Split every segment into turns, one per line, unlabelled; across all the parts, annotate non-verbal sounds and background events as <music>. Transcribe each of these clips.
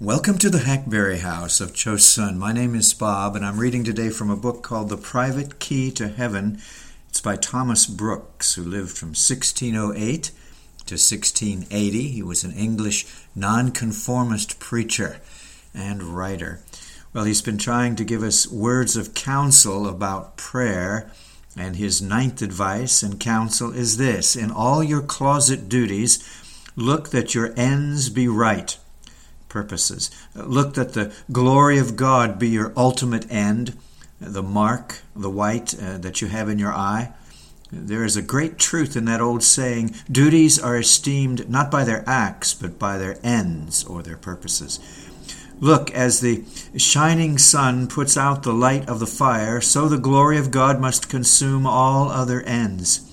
Welcome to the Hackberry House of Chosun. My name is Bob, and I'm reading today from a book called The Private Key to Heaven. It's by Thomas Brooks, who lived from 1608 to 1680. He was an English nonconformist preacher and writer. Well, he's been trying to give us words of counsel about prayer, and his ninth advice and counsel is this In all your closet duties, look that your ends be right purposes. Look that the glory of God be your ultimate end, the mark, the white uh, that you have in your eye. There is a great truth in that old saying duties are esteemed not by their acts, but by their ends or their purposes. Look, as the shining sun puts out the light of the fire, so the glory of God must consume all other ends.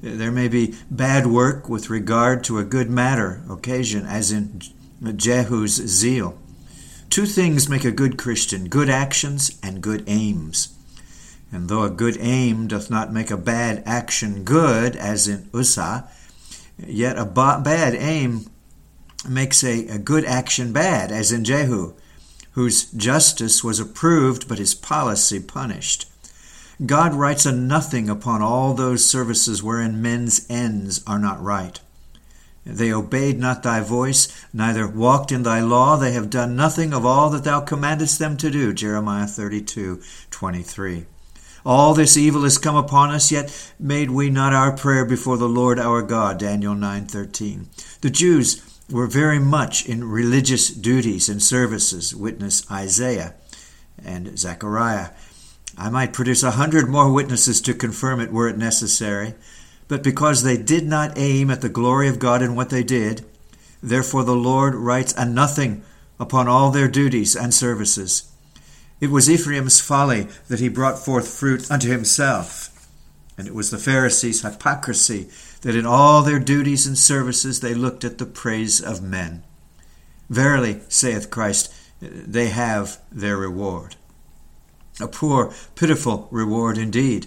There may be bad work with regard to a good matter, occasion, as in Jehu's zeal. Two things make a good Christian good actions and good aims. And though a good aim doth not make a bad action good, as in Uzzah, yet a bad aim makes a, a good action bad, as in Jehu, whose justice was approved but his policy punished. God writes a nothing upon all those services wherein men's ends are not right. They obeyed not thy voice, neither walked in thy law. They have done nothing of all that thou commandest them to do. Jeremiah 32 23. All this evil is come upon us, yet made we not our prayer before the Lord our God. Daniel 9:13. The Jews were very much in religious duties and services. Witness Isaiah and Zechariah. I might produce a hundred more witnesses to confirm it were it necessary. But because they did not aim at the glory of God in what they did, therefore the Lord writes a nothing upon all their duties and services. It was Ephraim's folly that he brought forth fruit unto himself. And it was the Pharisees' hypocrisy that in all their duties and services they looked at the praise of men. Verily, saith Christ, they have their reward. A poor, pitiful reward indeed.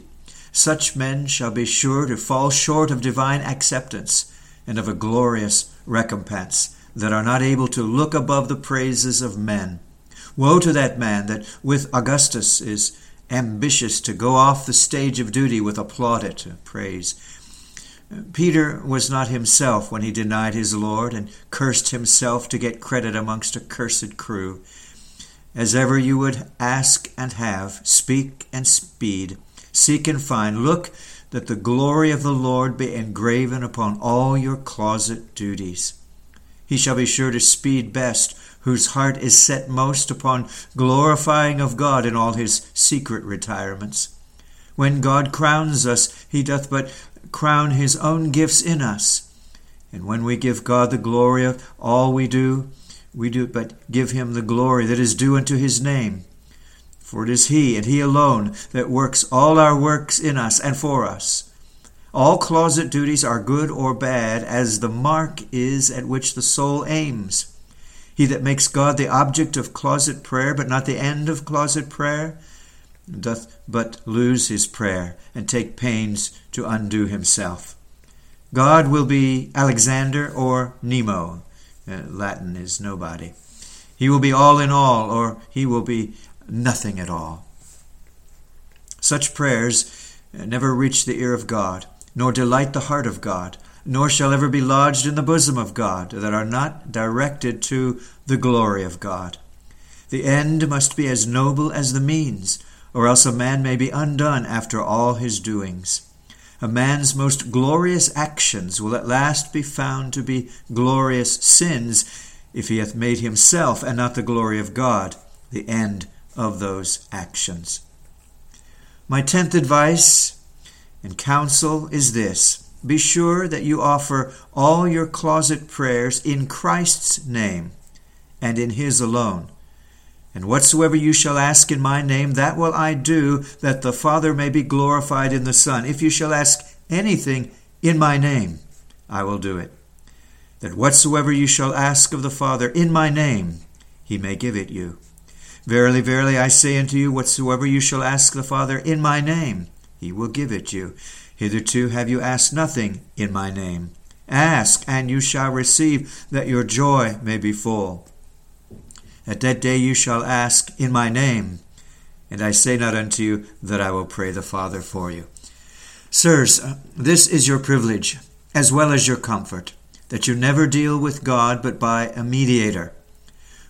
Such men shall be sure to fall short of divine acceptance and of a glorious recompense, that are not able to look above the praises of men. Woe to that man that with Augustus is ambitious to go off the stage of duty with a plaudit praise. Peter was not himself when he denied his Lord and cursed himself to get credit amongst a cursed crew. As ever you would ask and have, speak and speed Seek and find. Look that the glory of the Lord be engraven upon all your closet duties. He shall be sure to speed best, whose heart is set most upon glorifying of God in all his secret retirements. When God crowns us, he doth but crown his own gifts in us. And when we give God the glory of all we do, we do but give him the glory that is due unto his name. For it is He, and He alone, that works all our works in us and for us. All closet duties are good or bad, as the mark is at which the soul aims. He that makes God the object of closet prayer, but not the end of closet prayer, doth but lose his prayer, and take pains to undo himself. God will be Alexander or Nemo. Uh, Latin is nobody. He will be all in all, or he will be nothing at all. Such prayers never reach the ear of God, nor delight the heart of God, nor shall ever be lodged in the bosom of God, that are not directed to the glory of God. The end must be as noble as the means, or else a man may be undone after all his doings. A man's most glorious actions will at last be found to be glorious sins if he hath made himself and not the glory of God the end of those actions. My tenth advice and counsel is this be sure that you offer all your closet prayers in Christ's name and in His alone. And whatsoever you shall ask in my name, that will I do, that the Father may be glorified in the Son. If you shall ask anything in my name, I will do it. That whatsoever you shall ask of the Father in my name, he may give it you. Verily, verily, I say unto you, whatsoever you shall ask the Father in my name, he will give it you. Hitherto have you asked nothing in my name. Ask, and you shall receive, that your joy may be full. At that day you shall ask in my name, and I say not unto you that I will pray the Father for you. Sirs, uh, this is your privilege, as well as your comfort, that you never deal with God but by a mediator.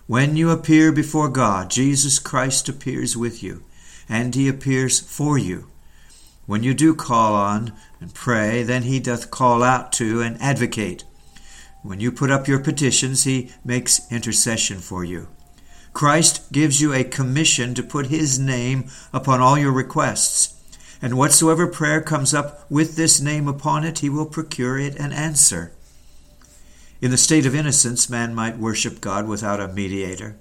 When you appear before God, Jesus Christ appears with you, and he appears for you. When you do call on and pray, then he doth call out to and advocate. When you put up your petitions, he makes intercession for you. Christ gives you a commission to put his name upon all your requests. And whatsoever prayer comes up with this name upon it, he will procure it an answer. In the state of innocence, man might worship God without a mediator.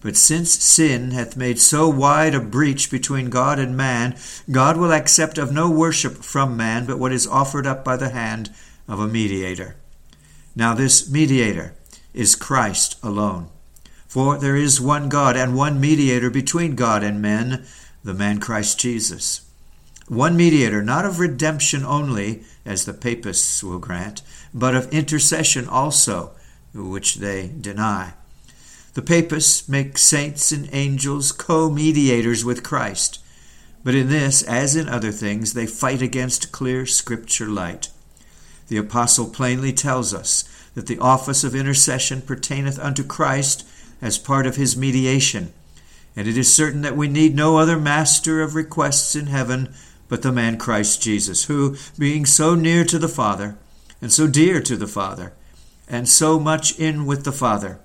But since sin hath made so wide a breach between God and man, God will accept of no worship from man but what is offered up by the hand of a mediator. Now, this mediator is Christ alone. For there is one God and one mediator between God and men, the man Christ Jesus. One mediator, not of redemption only, as the papists will grant, but of intercession also, which they deny. The papists make saints and angels co mediators with Christ. But in this, as in other things, they fight against clear Scripture light. The Apostle plainly tells us that the office of intercession pertaineth unto Christ as part of his mediation, and it is certain that we need no other master of requests in heaven but the man Christ Jesus, who, being so near to the Father, and so dear to the Father, and so much in with the Father,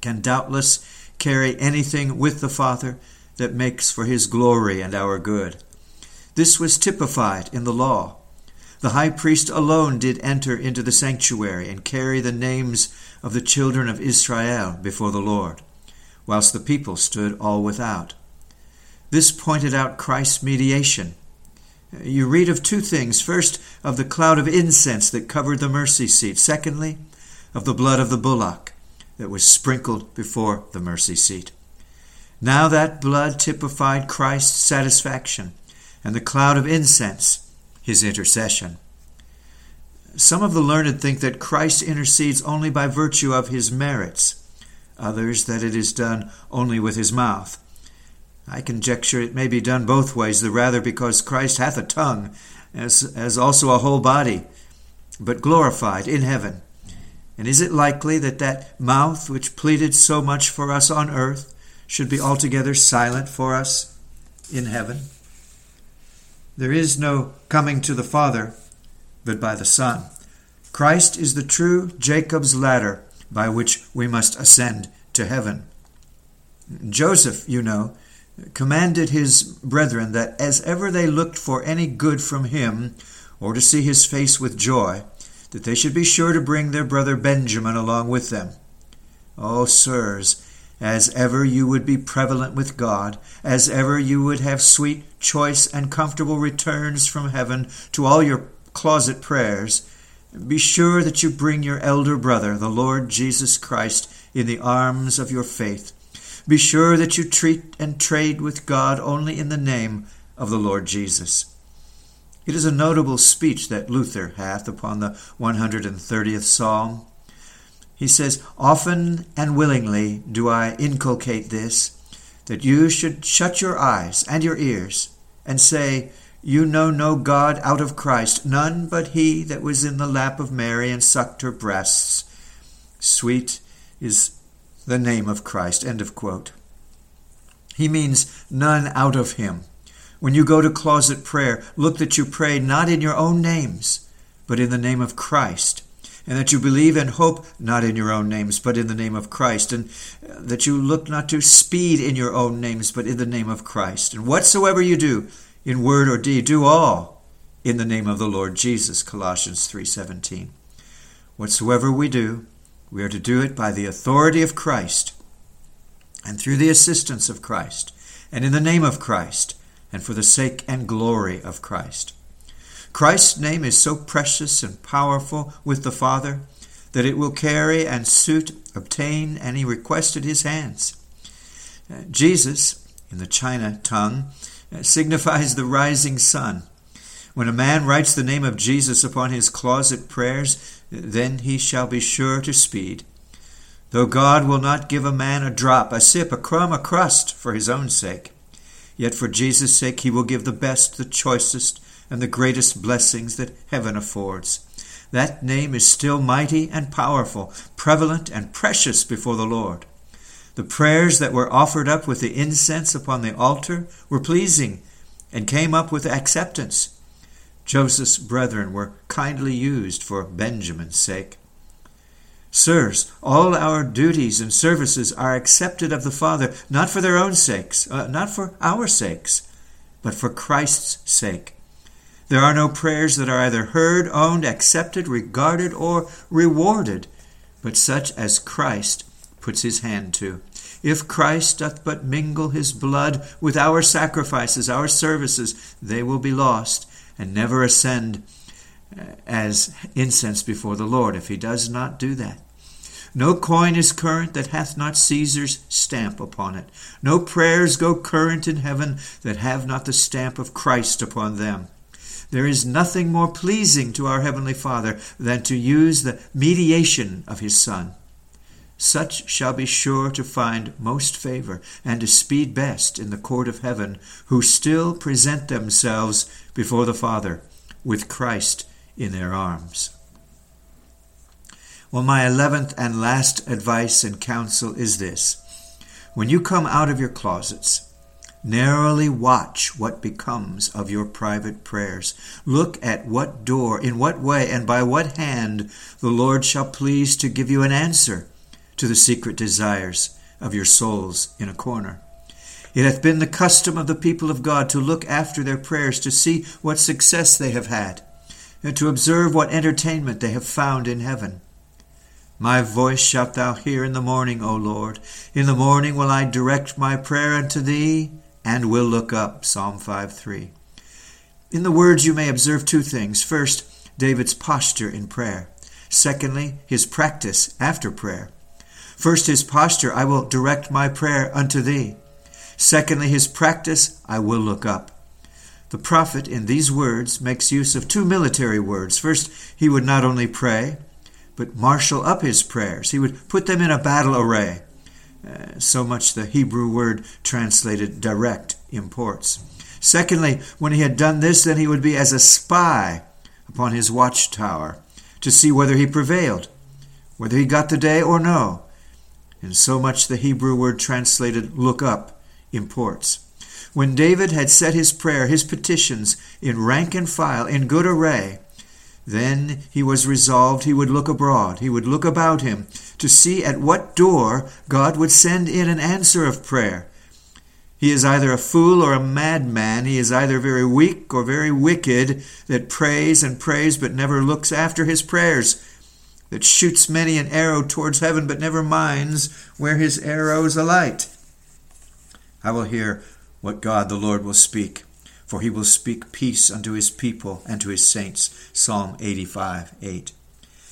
can doubtless carry anything with the Father that makes for his glory and our good. This was typified in the law. The high priest alone did enter into the sanctuary and carry the names of the children of Israel before the Lord, whilst the people stood all without. This pointed out Christ's mediation. You read of two things. First, of the cloud of incense that covered the mercy seat. Secondly, of the blood of the bullock that was sprinkled before the mercy seat. Now that blood typified Christ's satisfaction, and the cloud of incense, his intercession. Some of the learned think that Christ intercedes only by virtue of his merits, others that it is done only with his mouth. I conjecture it may be done both ways, the rather because Christ hath a tongue, as, as also a whole body, but glorified in heaven and is it likely that that mouth which pleaded so much for us on earth should be altogether silent for us in heaven? There is no coming to the Father but by the Son. Christ is the true Jacob's ladder by which we must ascend to heaven. Joseph, you know, commanded his brethren that as ever they looked for any good from him, or to see his face with joy, that they should be sure to bring their brother Benjamin along with them. Oh, sirs, as ever you would be prevalent with God, as ever you would have sweet, choice, and comfortable returns from heaven to all your closet prayers, be sure that you bring your elder brother, the Lord Jesus Christ, in the arms of your faith. Be sure that you treat and trade with God only in the name of the Lord Jesus. It is a notable speech that Luther hath upon the 130th Psalm. He says, Often and willingly do I inculcate this, that you should shut your eyes and your ears, and say, You know no God out of Christ, none but he that was in the lap of Mary and sucked her breasts. Sweet is the name of Christ. End of quote. He means none out of him. When you go to closet prayer, look that you pray not in your own names, but in the name of Christ, and that you believe and hope not in your own names, but in the name of Christ, and uh, that you look not to speed in your own names, but in the name of Christ. And whatsoever you do, in word or deed, do all in the name of the Lord Jesus. Colossians 3:17. Whatsoever we do, we are to do it by the authority of Christ and through the assistance of Christ and in the name of Christ and for the sake and glory of Christ. Christ's name is so precious and powerful with the Father that it will carry and suit, obtain any request at his hands. Uh, Jesus, in the China tongue, uh, signifies the rising sun. When a man writes the name of Jesus upon his closet prayers, then he shall be sure to speed. Though God will not give a man a drop, a sip, a crumb, a crust for his own sake, yet for Jesus' sake he will give the best, the choicest, and the greatest blessings that heaven affords. That name is still mighty and powerful, prevalent and precious before the Lord. The prayers that were offered up with the incense upon the altar were pleasing and came up with acceptance. Joseph's brethren were kindly used for Benjamin's sake. Sirs, all our duties and services are accepted of the Father, not for their own sakes, uh, not for our sakes, but for Christ's sake. There are no prayers that are either heard, owned, accepted, regarded, or rewarded, but such as Christ puts his hand to. If Christ doth but mingle his blood with our sacrifices, our services, they will be lost and never ascend uh, as incense before the Lord if he does not do that. No coin is current that hath not Caesar's stamp upon it. No prayers go current in heaven that have not the stamp of Christ upon them. There is nothing more pleasing to our Heavenly Father than to use the mediation of His Son. Such shall be sure to find most favor and to speed best in the court of heaven, who still present themselves before the Father with Christ in their arms. Well, my eleventh and last advice and counsel is this when you come out of your closets, Narrowly watch what becomes of your private prayers. Look at what door, in what way, and by what hand the Lord shall please to give you an answer to the secret desires of your souls in a corner. It hath been the custom of the people of God to look after their prayers, to see what success they have had, and to observe what entertainment they have found in heaven. My voice shalt thou hear in the morning, O Lord. In the morning will I direct my prayer unto thee and will look up. Psalm 5 3. In the words, you may observe two things. First, David's posture in prayer. Secondly, his practice after prayer. First, his posture, I will direct my prayer unto thee. Secondly, his practice, I will look up. The prophet in these words makes use of two military words. First, he would not only pray, but marshal up his prayers. He would put them in a battle array. Uh, so much the Hebrew word translated direct imports. Secondly, when he had done this, then he would be as a spy upon his watchtower to see whether he prevailed, whether he got the day or no. And so much the Hebrew word translated look up imports. When David had set his prayer, his petitions, in rank and file, in good array, then he was resolved he would look abroad, he would look about him, to see at what door God would send in an answer of prayer. He is either a fool or a madman. He is either very weak or very wicked that prays and prays but never looks after his prayers, that shoots many an arrow towards heaven but never minds where his arrows alight. I will hear what God the Lord will speak for he will speak peace unto his people and to his saints. Psalm 85 8.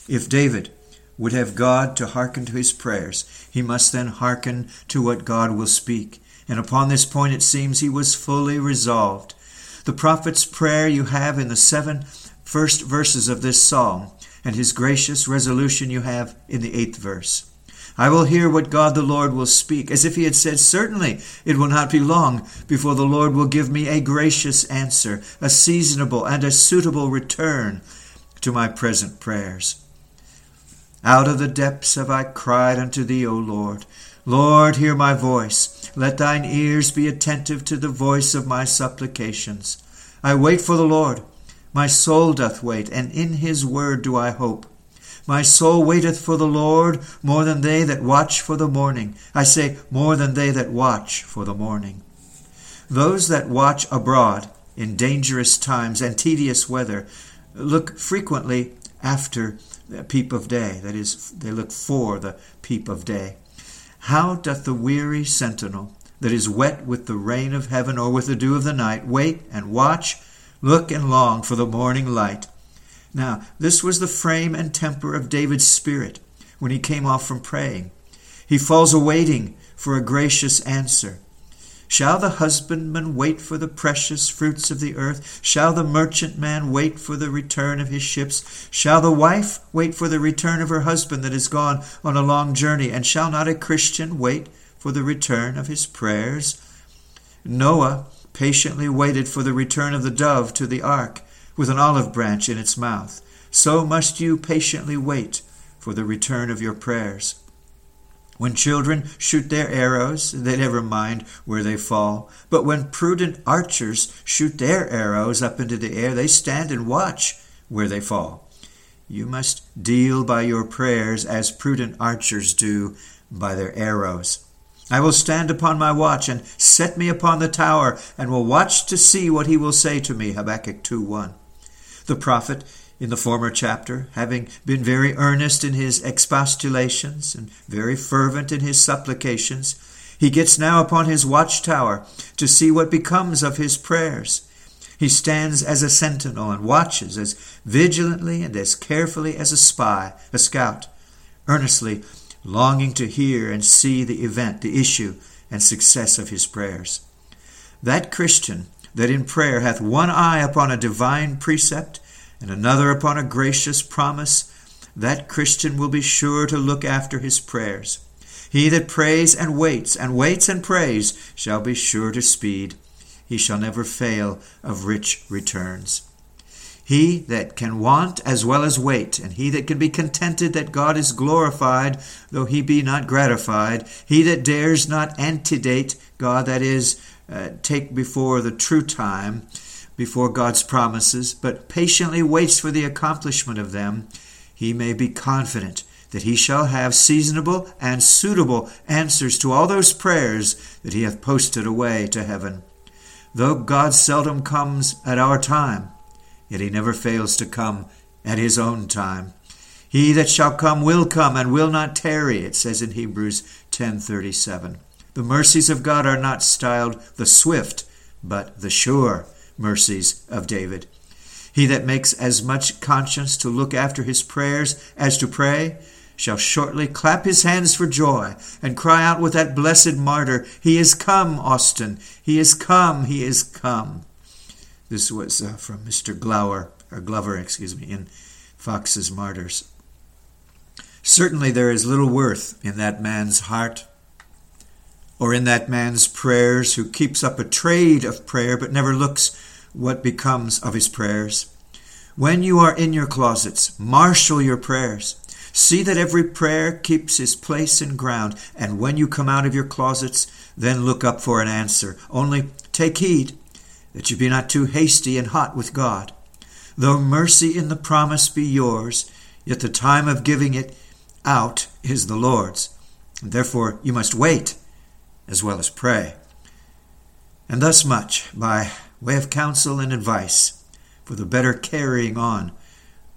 If David would have God to hearken to his prayers, he must then hearken to what God will speak. And upon this point it seems he was fully resolved. The prophet's prayer you have in the seven first verses of this psalm, and his gracious resolution you have in the eighth verse. I will hear what God the Lord will speak, as if he had said, Certainly it will not be long before the Lord will give me a gracious answer, a seasonable and a suitable return to my present prayers. Out of the depths have I cried unto thee, O Lord. Lord, hear my voice. Let thine ears be attentive to the voice of my supplications. I wait for the Lord. My soul doth wait, and in his word do I hope. My soul waiteth for the Lord more than they that watch for the morning. I say, more than they that watch for the morning. Those that watch abroad in dangerous times and tedious weather look frequently after the peep of day. That is, they look for the peep of day. How doth the weary sentinel that is wet with the rain of heaven or with the dew of the night wait and watch, look and long for the morning light? Now, this was the frame and temper of David's spirit when he came off from praying. He falls awaiting for a gracious answer. Shall the husbandman wait for the precious fruits of the earth? Shall the merchantman wait for the return of his ships? Shall the wife wait for the return of her husband that is gone on a long journey? And shall not a Christian wait for the return of his prayers? Noah patiently waited for the return of the dove to the ark with an olive branch in its mouth. So must you patiently wait for the return of your prayers. When children shoot their arrows, they never mind where they fall. But when prudent archers shoot their arrows up into the air, they stand and watch where they fall. You must deal by your prayers as prudent archers do by their arrows. I will stand upon my watch and set me upon the tower, and will watch to see what he will say to me. Habakkuk 2 1. The prophet in the former chapter, having been very earnest in his expostulations and very fervent in his supplications, he gets now upon his watchtower to see what becomes of his prayers. He stands as a sentinel and watches as vigilantly and as carefully as a spy, a scout, earnestly longing to hear and see the event, the issue, and success of his prayers. That Christian that in prayer hath one eye upon a divine precept and another upon a gracious promise, that Christian will be sure to look after his prayers. He that prays and waits, and waits and prays, shall be sure to speed. He shall never fail of rich returns. He that can want as well as wait, and he that can be contented that God is glorified, though he be not gratified, he that dares not antedate God, that is, uh, take before the true time, before God's promises, but patiently waits for the accomplishment of them, he may be confident that he shall have seasonable and suitable answers to all those prayers that he hath posted away to heaven. Though God seldom comes at our time, yet he never fails to come at his own time. He that shall come will come and will not tarry, it says in Hebrews 10:37. The mercies of God are not styled the swift, but the sure mercies of David. He that makes as much conscience to look after his prayers as to pray shall shortly clap his hands for joy and cry out with that blessed martyr, He is come, Austin! He is come! He is come! This was uh, from Mr. Glower, or Glover, excuse me, in Foxe's Martyrs. Certainly there is little worth in that man's heart or in that man's prayers who keeps up a trade of prayer but never looks what becomes of his prayers. When you are in your closets, marshal your prayers. See that every prayer keeps his place and ground, and when you come out of your closets, then look up for an answer. Only take heed that you be not too hasty and hot with God. Though mercy in the promise be yours, yet the time of giving it out is the Lord's. And therefore you must wait as well as pray. And thus much by way of counsel and advice for the better carrying on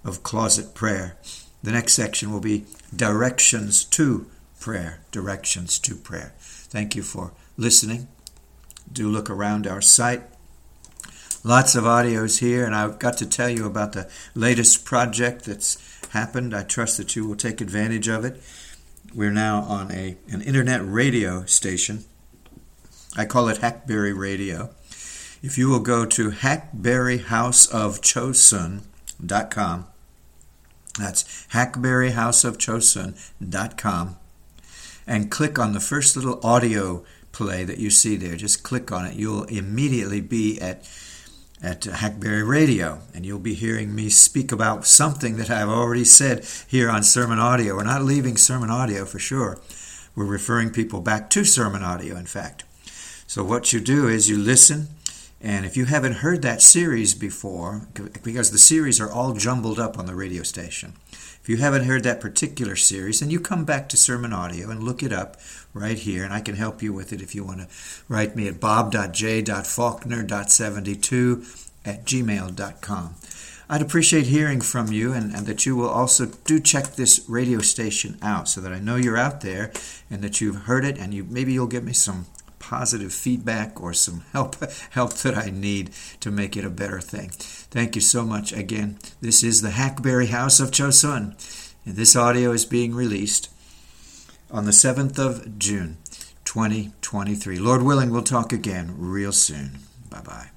of closet prayer. The next section will be directions to prayer. Directions to prayer. Thank you for listening. Do look around our site. Lots of audios here, and I've got to tell you about the latest project that's happened. I trust that you will take advantage of it. We're now on a, an internet radio station. I call it Hackberry Radio. If you will go to hackberryhouseofchosun.com, that's hackberryhouseofchosun.com, and click on the first little audio play that you see there. Just click on it. You'll immediately be at at Hackberry Radio, and you'll be hearing me speak about something that I've already said here on Sermon Audio. We're not leaving Sermon Audio for sure. We're referring people back to Sermon Audio, in fact. So, what you do is you listen, and if you haven't heard that series before, because the series are all jumbled up on the radio station, if you haven't heard that particular series, then you come back to Sermon Audio and look it up right here, and I can help you with it if you want to write me at bob.j.faulkner.72 at gmail.com. I'd appreciate hearing from you and, and, that you will also do check this radio station out so that I know you're out there and that you've heard it and you maybe you'll give me some positive feedback or some <laughs> help help that I need to make it a better thing. Thank you so much again. This is the Hackberry House of Chosun, and this audio is being released on the 7th of June, 2023. Lord willing, we'll talk again real soon. Bye bye.